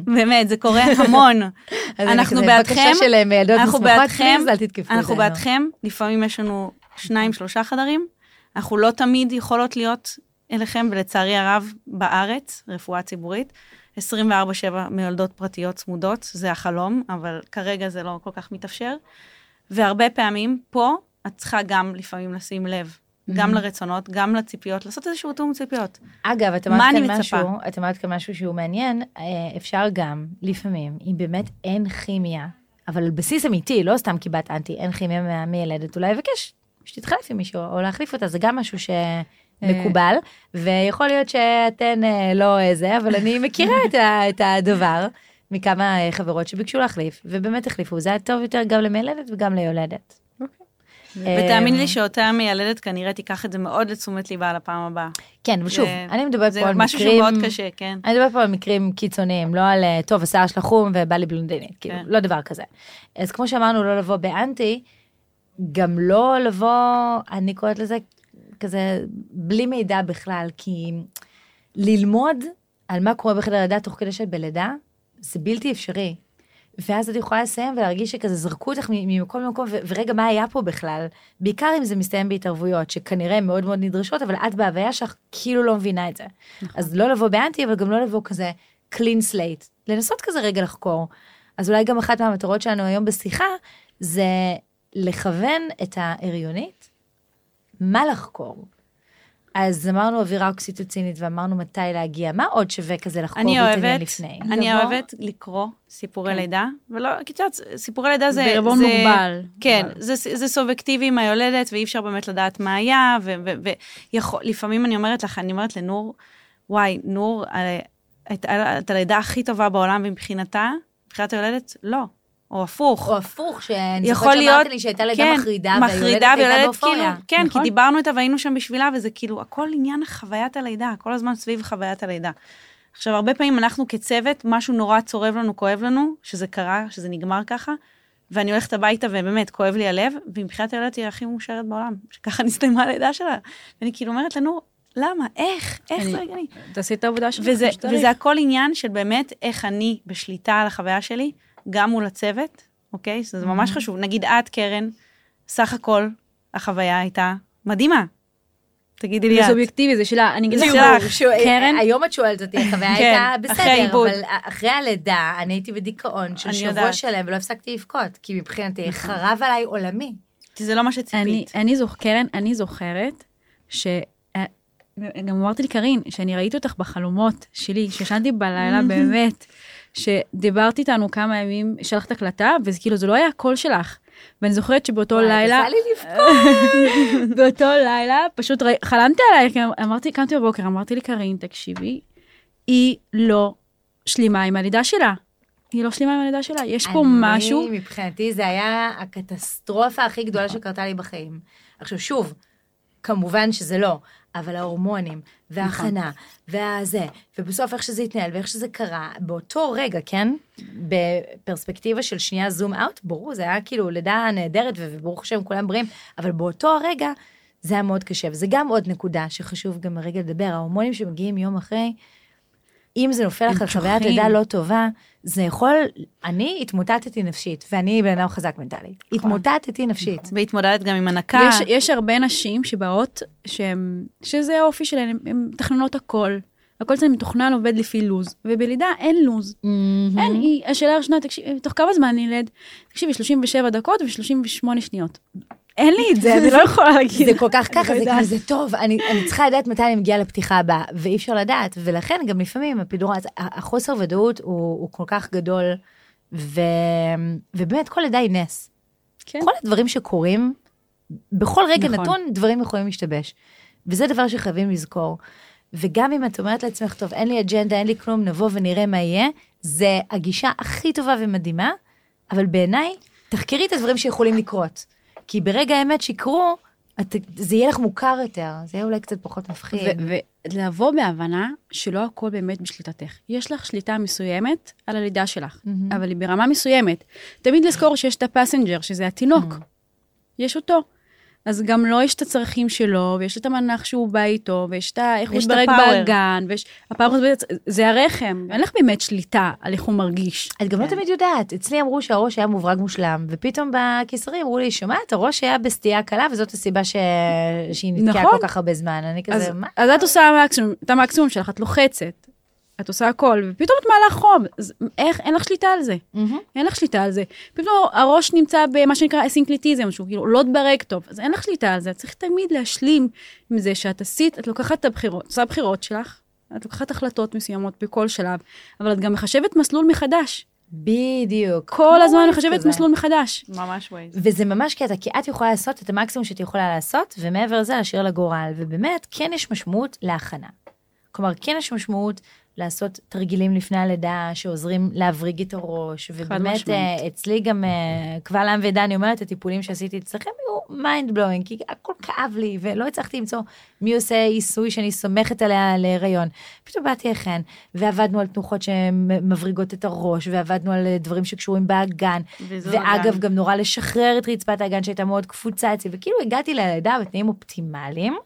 באמת, זה קורה המון. <laughs> אנחנו בעדכם, אה, אנחנו בעדכם, אנחנו. בעדכם, לפעמים יש לנו שניים, שלושה חדרים, אנחנו לא תמיד יכולות להיות אליכם, ולצערי הרב, בארץ, רפואה ציבורית, 24-7 מיולדות פרטיות צמודות, זה החלום, אבל כרגע זה לא כל כך מתאפשר. והרבה פעמים פה, את צריכה גם לפעמים לשים לב, גם לרצונות, גם לציפיות, לעשות איזשהו תיאום ציפיות. אגב, את אמרת כאן? משהו, את אמרת כאן משהו שהוא מעניין, אה, אפשר גם, לפעמים, אם באמת אין כימיה, אבל על בסיס אמיתי, לא סתם קיבלת אנטי, אין כימיה מה- מילדת, אולי לבקש שתתחלף עם מישהו, או להחליף אותה, זה גם משהו שמקובל, ויכול להיות שאתן אה, לא אה, זה, אבל אני <laughs> מכירה את ה- את הדבר מכמה אה, חברות שביקשו להחליף, ובאמת החליפו, זה היה טוב יותר גם למילדת וגם ליולדת. אה, לי שאותה מיילדת כנראה תיקח את זה מאוד לתשומת ליבה לפעם הבאה. כן, ושוב, זה- אני מדברת זה פה על משהו מקרים... שהוא מאוד קשה, כן. אני מדברת פה על מקרים קיצוניים, לא על, אה, טוב, השיער שלך חום ובא לי בלונדינית, כאילו, כן. לא דבר כזה. אז כמו שאמרנו, לא לבוא באנטי, גם לא לבוא, אני קוראת לזה כזה, בלי מידע בכלל, כי ללמוד על מה קורה בחדר לידה תוך כדי שאת בלידה, זה בלתי אפשרי. ואז את יכולה לסיים ולהרגיש שכזה זרקו אותך ממקום למקום, ו- ורגע, מה היה פה בכלל? בעיקר אם זה מסתיים בהתערבויות, שכנראה מאוד מאוד נדרשות, אבל את בהוויה שלך כאילו לא מבינה את זה. נכון. אז לא לבוא באנטי, אבל גם לא לבוא כזה clean slate. לנסות כזה רגע לחקור. אז אולי גם אחת מהמטרות שלנו היום בשיחה, זה לכוון את ההריונית, מה לחקור. אז אמרנו אווירה אוקסיטוצינית ואמרנו מתי להגיע, מה עוד שווה כזה לחקור ולהתעניין לפני? אני לבוא? אוהבת לקרוא סיפורי כן. לידה, ולא, יודעת, סיפורי לידה זה... בערבון זה, מוגבל. כן, זה, זה סובייקטיבי עם היולדת, ואי אפשר באמת לדעת מה היה, ולפעמים אני אומרת לך, אני אומרת לנור, וואי, נור, את, את הלידה הכי טובה בעולם, ומבחינתה, מבחינת היולדת, לא. או הפוך. או הפוך, שאני זוכרת שאמרת לי שהייתה לידה כן, מחרידה, מחרידה והיולדת הייתה כאילו, כן, נכון? כי דיברנו איתה והיינו שם בשבילה, וזה כאילו, הכל עניין חוויית הלידה, כל הזמן סביב חוויית הלידה. עכשיו, הרבה פעמים אנחנו כצוות, משהו נורא צורב לנו, כואב לנו, שזה קרה, שזה נגמר ככה, ואני הולכת הביתה ובאמת כואב לי הלב, ומבחינת הילדת היא הכי מאושרת בעולם, שככה <laughs> נסתיימה הלידה שלה. ואני כאילו אומרת לנו, למה? איך? איך זה הגיוני? תעשי את העבודה שלך. וזה, וזה הכל עניין של באמת איך אני בשליטה על החוויה שלי, גם מול הצוות, אוקיי? זה ממש mm-hmm. חשוב. נגיד את, קרן, סך הכל החוויה הייתה מדהימה. תגידי לי את. זה סובייקטיבי, זה שלה, אני אגיד לך, קרן. היום את שואלת אותי, החוויה כן, הייתה בסדר, אבל אחרי הלידה, אני הייתי בדיכאון של שבוע שלם ולא הפסקתי לבכות, כי מבחינתי נכון. חרב עליי עולמי. כי זה לא מה שציפית. אני זוכרת, קרן, אני זוכרת, ש... אה, גם אמרתי לי, קארין, שאני ראיתי אותך בחלומות שלי, שישנתי בלילה <laughs> באמת. שדיברת איתנו כמה ימים, שלחת הקלטה, וזה כאילו, זה לא היה הקול שלך. ואני זוכרת שבאותו וואי, לילה... וואי, לי לבכות. <laughs> באותו לילה, פשוט ראי, חלמתי עלייך, אמרתי, קמתי בבוקר, אמרתי לי, קארין, תקשיבי, היא לא שלימה עם הלידה שלה. היא לא שלימה עם הלידה שלה, יש פה אני, משהו... אני, מבחינתי, זה היה הקטסטרופה הכי גדולה שקרתה לי בחיים. עכשיו, שוב, כמובן שזה לא, אבל ההורמונים, וההכנה, נכון. והזה, ובסוף איך שזה התנהל ואיך שזה קרה, באותו רגע, כן? בפרספקטיבה של שנייה זום אאוט, ברור, זה היה כאילו לידה נהדרת, וברוך השם כולם בריאים, אבל באותו הרגע זה היה מאוד קשה, וזה גם עוד נקודה שחשוב גם הרגע לדבר, ההורמונים שמגיעים יום אחרי, אם זה נופל לך על חוויית לידה לא טובה, זה יכול, אני התמוטטתי נפשית, ואני בן אדם חזק מנטלית. נכון. התמוטטתי נפשית. והתמודדת גם עם הנקה. יש, יש הרבה נשים שבאות, שהם, שזה האופי שלהן, הן מתכננות הכל. הכל זה מתוכנן עובד לפי לוז, ובלידה אין לוז. Mm-hmm. אין, היא, השאלה הראשונה, תקשיבי, תוך כמה זמן אני ילד? תקשיבי, 37 דקות ו-38 שניות. אין לי את זה, אני לא יכולה להגיד. זה כל כך ככה, זה כאילו, זה טוב, אני צריכה לדעת מתי אני מגיעה לפתיחה הבאה, ואי אפשר לדעת, ולכן גם לפעמים הפידור, החוסר ודאות הוא כל כך גדול, ובאמת כל לידה היא נס. כן. כל הדברים שקורים, בכל רגע נכון. נתון, דברים יכולים להשתבש. וזה דבר שחייבים לזכור. וגם אם את אומרת לעצמך, טוב, אין לי אג'נדה, אין לי כלום, נבוא ונראה מה יהיה, זה הגישה הכי טובה ומדהימה, אבל בעיניי, תחקרי את הדברים שיכולים לקרות. כי ברגע האמת שיקרו, את, זה יהיה לך מוכר יותר, זה יהיה אולי קצת פחות מפחיד. ולבוא בהבנה שלא הכל באמת בשליטתך. יש לך שליטה מסוימת על הלידה שלך, mm-hmm. אבל היא ברמה מסוימת. תמיד לזכור שיש את הפסנג'ר, שזה התינוק. Mm-hmm. יש אותו. אז גם לו לא יש את הצרכים שלו, ויש את המנח שהוא בא איתו, ויש את איך הוא מתברג באגן, ויש... הפאוור זה הרחם, אין לך באמת שליטה על איך הוא מרגיש. את גם לא כן. תמיד יודעת, אצלי אמרו שהראש היה מוברג מושלם, ופתאום בקיסרים אמרו לי, שומעת, הראש היה בסטייה קלה, וזאת הסיבה שהיא נתקעה כל כך הרבה זמן. אני כזה, מה? אז את עושה את המקסימום שלך, את לוחצת, את עושה הכל, ופתאום את מעלה חום, אז איך, אין לך שליטה על זה. Mm-hmm. אין לך שליטה על זה. פתאום הראש נמצא במה שנקרא אסינקליטיזם, שהוא כאילו לא תברק טוב, אז אין לך שליטה על זה. צריך תמיד להשלים עם זה שאת עשית, את לוקחת את הבחירות, עושה בחירות שלך, את לוקחת החלטות מסוימות בכל שלב, אבל את גם מחשבת מסלול מחדש. בדיוק. כל הזמן מחשבת מסלול מחדש. ממש ווייז. וזה ממש קטע, כי את יכולה לעשות את המקסימום שאת יכולה לעשות, ומעבר לזה להשאיר לגורל, ובאמת כן יש משמעות להכנה. כלומר, כן יש משמעות לעשות תרגילים לפני הלידה שעוזרים להבריג את הראש, ובאמת אה, אצלי גם אה, קבל עם ועדה, אני אומרת, הטיפולים שעשיתי אצלכם היו mind blowing, כי הכל כאב לי, ולא הצלחתי למצוא מי עושה עיסוי שאני סומכת עליה להיריון. פתאום באתי לכן, ועבדנו על תנוחות שמבריגות את הראש, ועבדנו על דברים שקשורים באגן, ואגב, הגן. גם נורא לשחרר את רצפת האגן שהייתה מאוד קפוצה אצלי, וכאילו הגעתי ללידה בתנאים אופטימליים,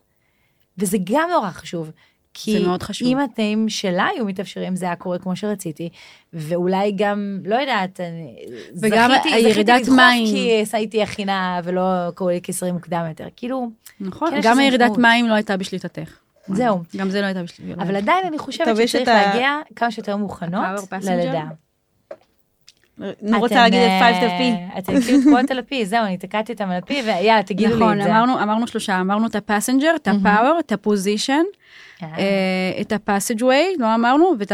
וזה גם נורא חשוב. כי זה מאוד חשוב. אם התנאים שלה היו מתאפשרים, זה היה קורה כמו שרציתי, ואולי גם, לא יודעת, אני- וגם זכיתי, בירידת זכיתי לדחוף מים. כי הייתי הכינה ולא קראו לי קיסרי מוקדם יותר. כאילו, נכון, כן, גם הירידת משמעות. מים לא הייתה בשליטתך. זהו. גם זה לא הייתה בשליטתך. אבל עדיין אני חושבת שצריך את ה- להגיע כמה שיותר מוכנות? ללידה. נו, רוצה להגיד את 5 אתן, P. אה, אתן כאילו תקועות על ה P, זהו, אני תקעתי אותם על ה P, ויאללה, תגידו לי נכון, את זה. אמרנו, אמרנו שלושה, אמרנו את ה passenger, את ה power, את ה position, אה. את הפסג'ווי, לא אמרנו, ואת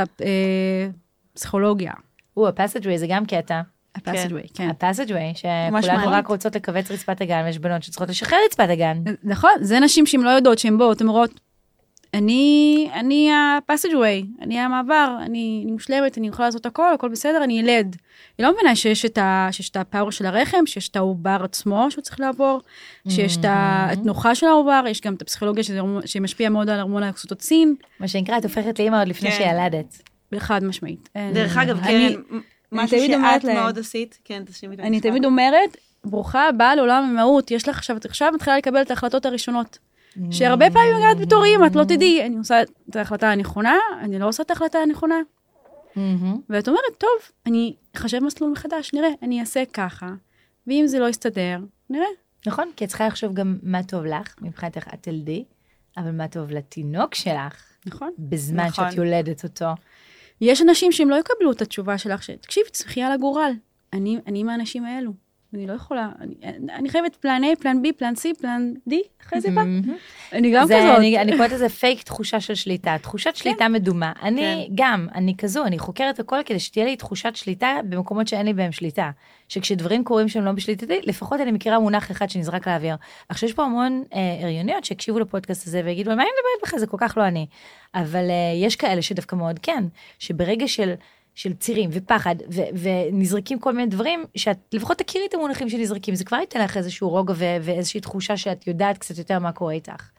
הפסיכולוגיה. או, הפסג'ווי זה גם קטע. הפסג'ווי, כן. הפסג'ווי, ממש שכולנו. רק רוצות לכווץ רצפת הגן, ויש בנות שצריכות לשחרר רצפת הגן. נכון, זה נשים שהן לא יודעות שהן באות, הן אומרות, אני, אני הפסג'ווי, אני המעבר, אני, אני מושלמת, אני יכולה לעשות הכל, הכל בסדר, אני ילד. היא לא מבינה שיש את, ה, שיש את הפאור של הרחם, שיש את העובר עצמו שהוא צריך לעבור, שיש את התנוחה של העובר, יש גם את הפסיכולוגיה שזה, שמשפיע מאוד על הורמון האקסוטוצין, מה שנקרא, את הופכת לאמא עוד לפני כן. שילדת. חד משמעית. דרך אגב, אני- קרן, משהו תמיד אומרת שאת להם- מאוד עשית, כן, תשימי את אני המשפט. תמיד אומרת, ברוכה הבאה לעולם המהות, יש לך עכשיו, את עכשיו מתחילה לקבל את ההחלטות הראשונות. שהרבה פעמים הגעת בתור אימא, את לא תדעי, אני עושה את ההחלטה הנכונה, אני לא עושה את ההחלטה הנכונה. ואת אומרת, טוב, אני אחשב מסלול מחדש, נראה, אני אעשה ככה, ואם זה לא יסתדר, נראה. נכון, כי את צריכה לחשוב גם מה טוב לך, מבחינתך את תלדי, אבל מה טוב לתינוק שלך, נכון. בזמן נכון. שאת יולדת אותו. יש אנשים שהם לא יקבלו את התשובה שלך, ש- תקשיבי, תסמכי על הגורל. אני, אני מהאנשים האלו. אני לא יכולה, אני, אני חייבת פלן A, פלן B, פלן C, פלן D, אחרי זה בא. אני גם כזאת. אני, אני קוראת לזה פייק תחושה של שליטה, תחושת שליטה מדומה. אני כן. גם, אני כזו, אני חוקרת הכל כדי שתהיה לי תחושת שליטה במקומות שאין לי בהם שליטה. שכשדברים קורים שהם לא בשליטתי, לפחות אני מכירה מונח אחד שנזרק לאוויר. עכשיו יש פה המון אה, הריוניות שהקשיבו לפודקאסט הזה ויגידו, על מה אני מדברת בכלל, זה כל כך לא אני. אבל אה, יש כאלה שדווקא מאוד כן, שברגע של... של צירים ופחד ו- ונזרקים כל מיני דברים שאת לפחות תכירי את המונחים שנזרקים זה כבר ייתן לך איזשהו רוגע ו- ואיזושהי תחושה שאת יודעת קצת יותר מה קורה איתך.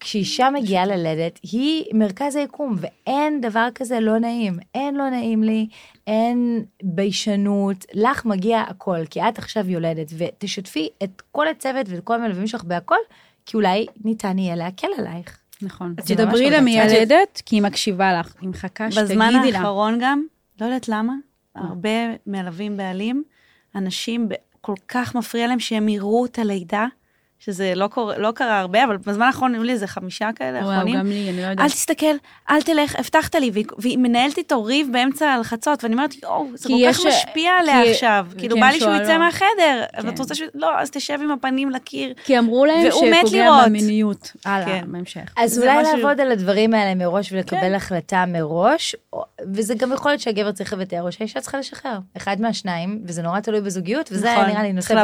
כשאישה מגיעה ללדת, היא מרכז היקום, ואין דבר כזה לא נעים. אין לא נעים לי, אין ביישנות, לך מגיע הכל, כי את עכשיו יולדת, ותשתפי את כל הצוות ואת כל המלווים שלך בהכל, כי אולי ניתן יהיה להקל עלייך. נכון. אז תדברי למיילדת, כי היא מקשיבה לך, היא מחכה בזמן שתגידי לה. האחרון גם, לא יודעת למה, הרבה מלווים בעלים, אנשים כל כך מפריע להם שהם יראו את הלידה, שזה לא, קורה, לא קרה הרבה, אבל בזמן האחרון היו לי איזה חמישה כאלה וואו, אחרונים. גם לי, אני לא אל יודעת. תסתכל, אל תלך, הבטחת לי, והיא, והיא מנהלת איתו ריב באמצע הלחצות, ואני אומרת, יואו, זה כל כך משפיע עליה כי- עכשיו, כי כאילו הם בא לי שהוא יצא שואלות. מהחדר, כן. ואת רוצה ש... לא, אז תשב עם הפנים לקיר. כי אמרו להם והוא מת שפוגע לראות. במיניות. הלאה, כן. בהמשך. אז אולי משהו- לעבוד על הדברים האלה מראש ולקבל כן. החלטה מראש, או- וזה גם יכול להיות שהגבר צריך לוותר או שהאישה צריכה לשחרר. אחד מהשניים, וזה נורא תלוי בזוגיות, וזה נכון, נראה לי נושא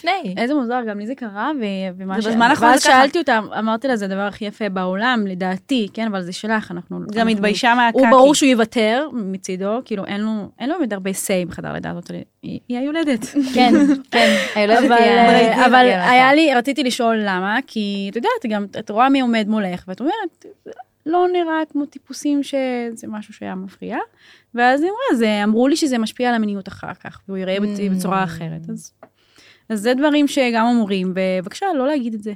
<laughs> לפני. איזה מוזר, גם לי זה קרה, ו- ומה זה בזמן האחרון ואז זה ככה. שאלתי אותה, אמרתי לה, זה הדבר הכי יפה בעולם, לדעתי, כן, אבל זה שלך, אנחנו... גם אנחנו- התביישה מהקקי. הוא ברור שהוא יוותר מצידו, כאילו אין לו, אין לו באמת הרבה say בחדר לידה הזאת, היא, היולדת. <laughs> כן, כן, היולדת אבל, היא אה, אבל כן, היה לי, רציתי לשאול למה, כי את יודעת, גם את רואה מי עומד מולך, ואת אומרת, לא נראה כמו טיפוסים שזה משהו שהיה מפריע, ואז היא אמרה, זה, אמרו לי שזה משפיע על המיניות אחר כך, והוא יראה Mm. בצורה אחרת, אז, אז זה דברים שגם אמורים, ובבקשה, לא להגיד את זה.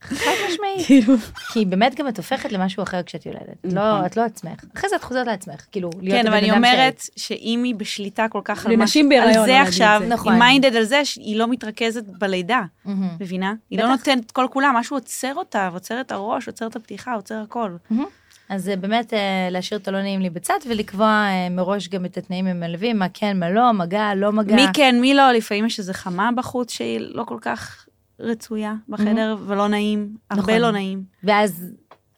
חד משמעית. כאילו, כי באמת גם את הופכת למשהו אחר כשאת יולדת. נכון. לא, את לא עצמך. אחרי זה את חוזרת לעצמך. כאילו, להיות כן, אבל אני אדם אומרת שאם היא בשליטה כל כך על לא זה עכשיו. נכון. היא מיינדד על זה, שהיא לא מתרכזת בלידה. מבינה? היא לא. נותנת כל כולה, משהו עוצר אותה, עוצר את הראש, עוצר את הפתיחה, עוצר הכל. אז זה באמת אה, להשאיר את הלא נעים לי בצד ולקבוע אה, מראש גם את התנאים המלווים, מה כן, מה לא, מגע, לא מגע. מי כן, מי לא, לפעמים יש איזה חמה בחוץ שהיא לא כל כך רצויה בחדר, ולא נעים, הרבה נכון. לא נעים. ואז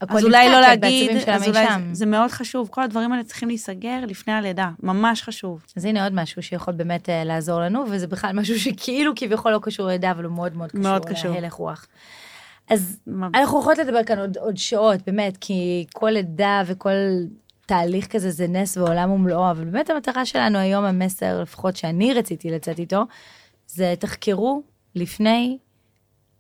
הכל אז אולי לא להגיד, אז אולי. זה- זה מאוד חשוב, כל הדברים האלה צריכים להיסגר לפני הלידה, ממש חשוב. אז הנה עוד משהו שיכול באמת אה, לעזור לנו, וזה בכלל משהו שכאילו כביכול לא קשור ללידה, אבל הוא מאוד מאוד קשור מאוד קשור. להלך רוח. אז מה- אנחנו יכולות לדבר כאן עוד, עוד שעות, באמת, כי כל לידה וכל תהליך כזה זה נס ועולם ומלואו, אבל באמת המטרה שלנו היום, המסר, לפחות שאני רציתי לצאת איתו, זה תחקרו לפני,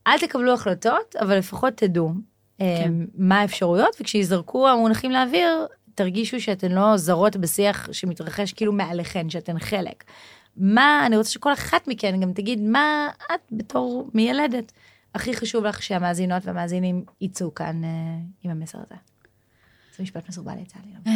אל תקבלו החלטות, אבל לפחות תדעו כן. כן. מה האפשרויות, וכשיזרקו המונחים לאוויר, תרגישו שאתן לא זרות בשיח שמתרחש כאילו מעליכן, שאתן חלק. מה, אני רוצה שכל אחת מכן גם תגיד מה את בתור מיילדת הכי חשוב לך שהמאזינות והמאזינים יצאו כאן אה, עם המסר הזה? זה משפט מסורבל יצא לי. לא?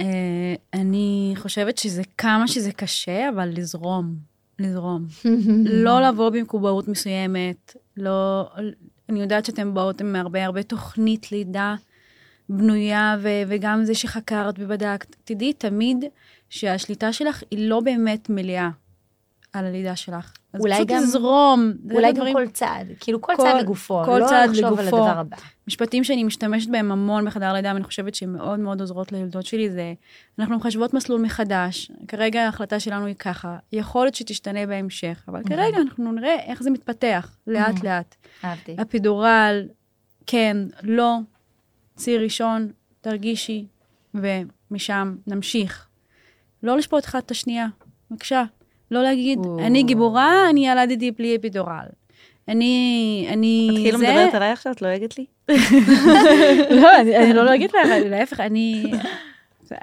אה, אני חושבת שזה כמה שזה קשה, אבל לזרום, לזרום. <laughs> לא לבוא במקובעות מסוימת, לא... אני יודעת שאתם באות עם הרבה הרבה תוכנית לידה בנויה, ו- וגם זה שחקרת ובדקת. תדעי תמיד שהשליטה שלך היא לא באמת מלאה על הלידה שלך. אז אולי פשוט גם- לזרום. אולי גם דברים- כל צעד, כאילו כל כל- צעד לגופו, כל לא צעד לחשוב על לגופו. הדבר הבא. משפטים שאני משתמשת בהם המון בחדר לידה, ואני חושבת שהם מאוד מאוד עוזרות לילדות שלי, זה אנחנו מחשבות מסלול מחדש. כרגע ההחלטה שלנו היא ככה, יכול להיות שתשתנה בהמשך, אבל כרגע אנחנו נראה איך זה מתפתח, לאט לאט. אהבתי. אפידורל, כן, לא, ציר ראשון, תרגישי, ומשם נמשיך. לא לשפוט אחת את השנייה, בבקשה. לא להגיד, או. אני גיבורה, אני ילדתי בלי אפידורל. אני, אני את כאילו זה, מדברת עליי עכשיו, את לועגת לי? <laughs> לא, אני, אני לא אגיד לך, להפך, אני...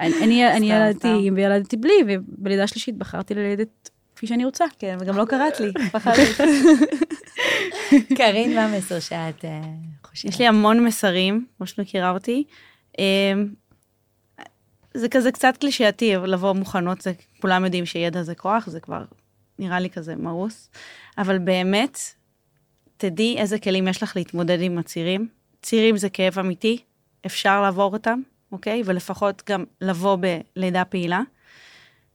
אני, אני, ילדתי וילדתי בלי, ובלידה שלישית בחרתי ללדת כפי שאני רוצה. כן, וגם לא קראת לי, <laughs> פחדתי. קארין, מה המסר שאת אה, חושבת? יש לי המון מסרים, כמו שאת מכירה אותי. זה כזה קצת קלישאתי לבוא מוכנות, זה, כולם יודעים שידע זה כוח, זה כבר נראה לי כזה מאוס. אבל באמת, תדעי איזה כלים יש לך להתמודד עם הצירים. צירים זה כאב אמיתי, אפשר לעבור אותם, אוקיי? ולפחות גם לבוא בלידה פעילה.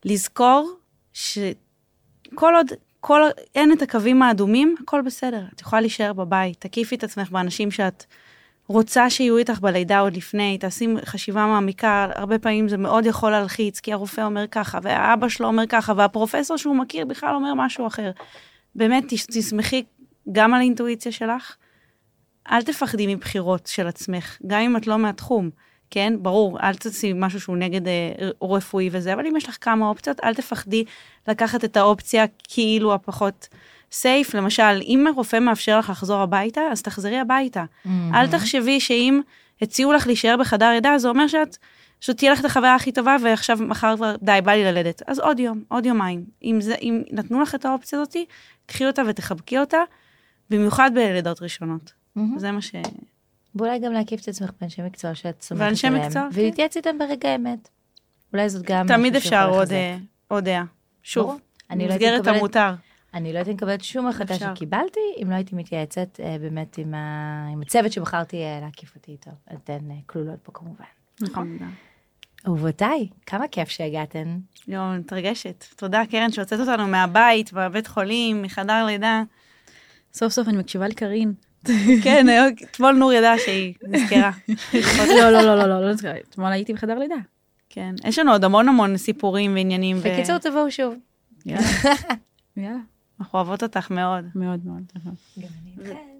לזכור שכל עוד, כל, אין את הקווים האדומים, הכל בסדר. את יכולה להישאר בבית, תקיפי את עצמך באנשים שאת רוצה שיהיו איתך בלידה עוד לפני, תעשי חשיבה מעמיקה, הרבה פעמים זה מאוד יכול להלחיץ, כי הרופא אומר ככה, והאבא שלו אומר ככה, והפרופסור שהוא מכיר בכלל אומר משהו אחר. באמת, תסמכי גם על האינטואיציה שלך, אל תפחדי מבחירות של עצמך, גם אם את לא מהתחום, כן? ברור, אל תעשי משהו שהוא נגד אה, רפואי וזה, אבל אם יש לך כמה אופציות, אל תפחדי לקחת את האופציה כאילו הפחות סייף. למשל, אם הרופא מאפשר לך לחזור הביתה, אז תחזרי הביתה. אל תחשבי שאם הציעו לך להישאר בחדר לידה, זה אומר שאת, שתהיה לך את החוויה הכי טובה, ועכשיו מחר כבר, די, בא לי ללדת. אז עוד יום, עוד יומיים. אם, זה, אם נתנו לך את האופציה הזאתי, קחי אותה ותחבקי אותה, במיוחד בלידות ראשונות. מהמם. זה מה ש... ואולי גם להקיף את עצמך באנשי מקצוע שאת סומכת ואנשי עליהם. מקצוע, כן. ולהתייעץ איתם ברגע האמת. אולי זאת גם תמיד אפשר עוד. אה, עוד דעה. שוב, לא במסגרת מקבלת- המותר. אני לא הייתי מקבלת שום החלטה. שקיבלתי, אם לא הייתי מתייעצת אה, באמת עם ה- עם הצוות שבחרתי אה, להקיף אותי איתו. אתן אה, כלולות פה כמובן. נכון. אהובותיי, כמה כיף שהגעתן. יואו, מתרגשת. תודה, קרן, שהוצאת אותנו מהבית, בבית חולים, מחדר לידה. סוף סוף אני מקשיבה לקארין. <laughs> כן, אתמול נור ידעה שהיא נזכרה. <laughs> לא, לא, לא, לא, לא, לא נזכרת. אתמול הייתי בחדר לידה. כן, יש לנו עוד המון המון סיפורים ועניינים. בקיצור, תבואו שוב. יאללה. <laughs> אנחנו אוהבות אותך מאוד. מאוד מאוד. גם אני איתכן.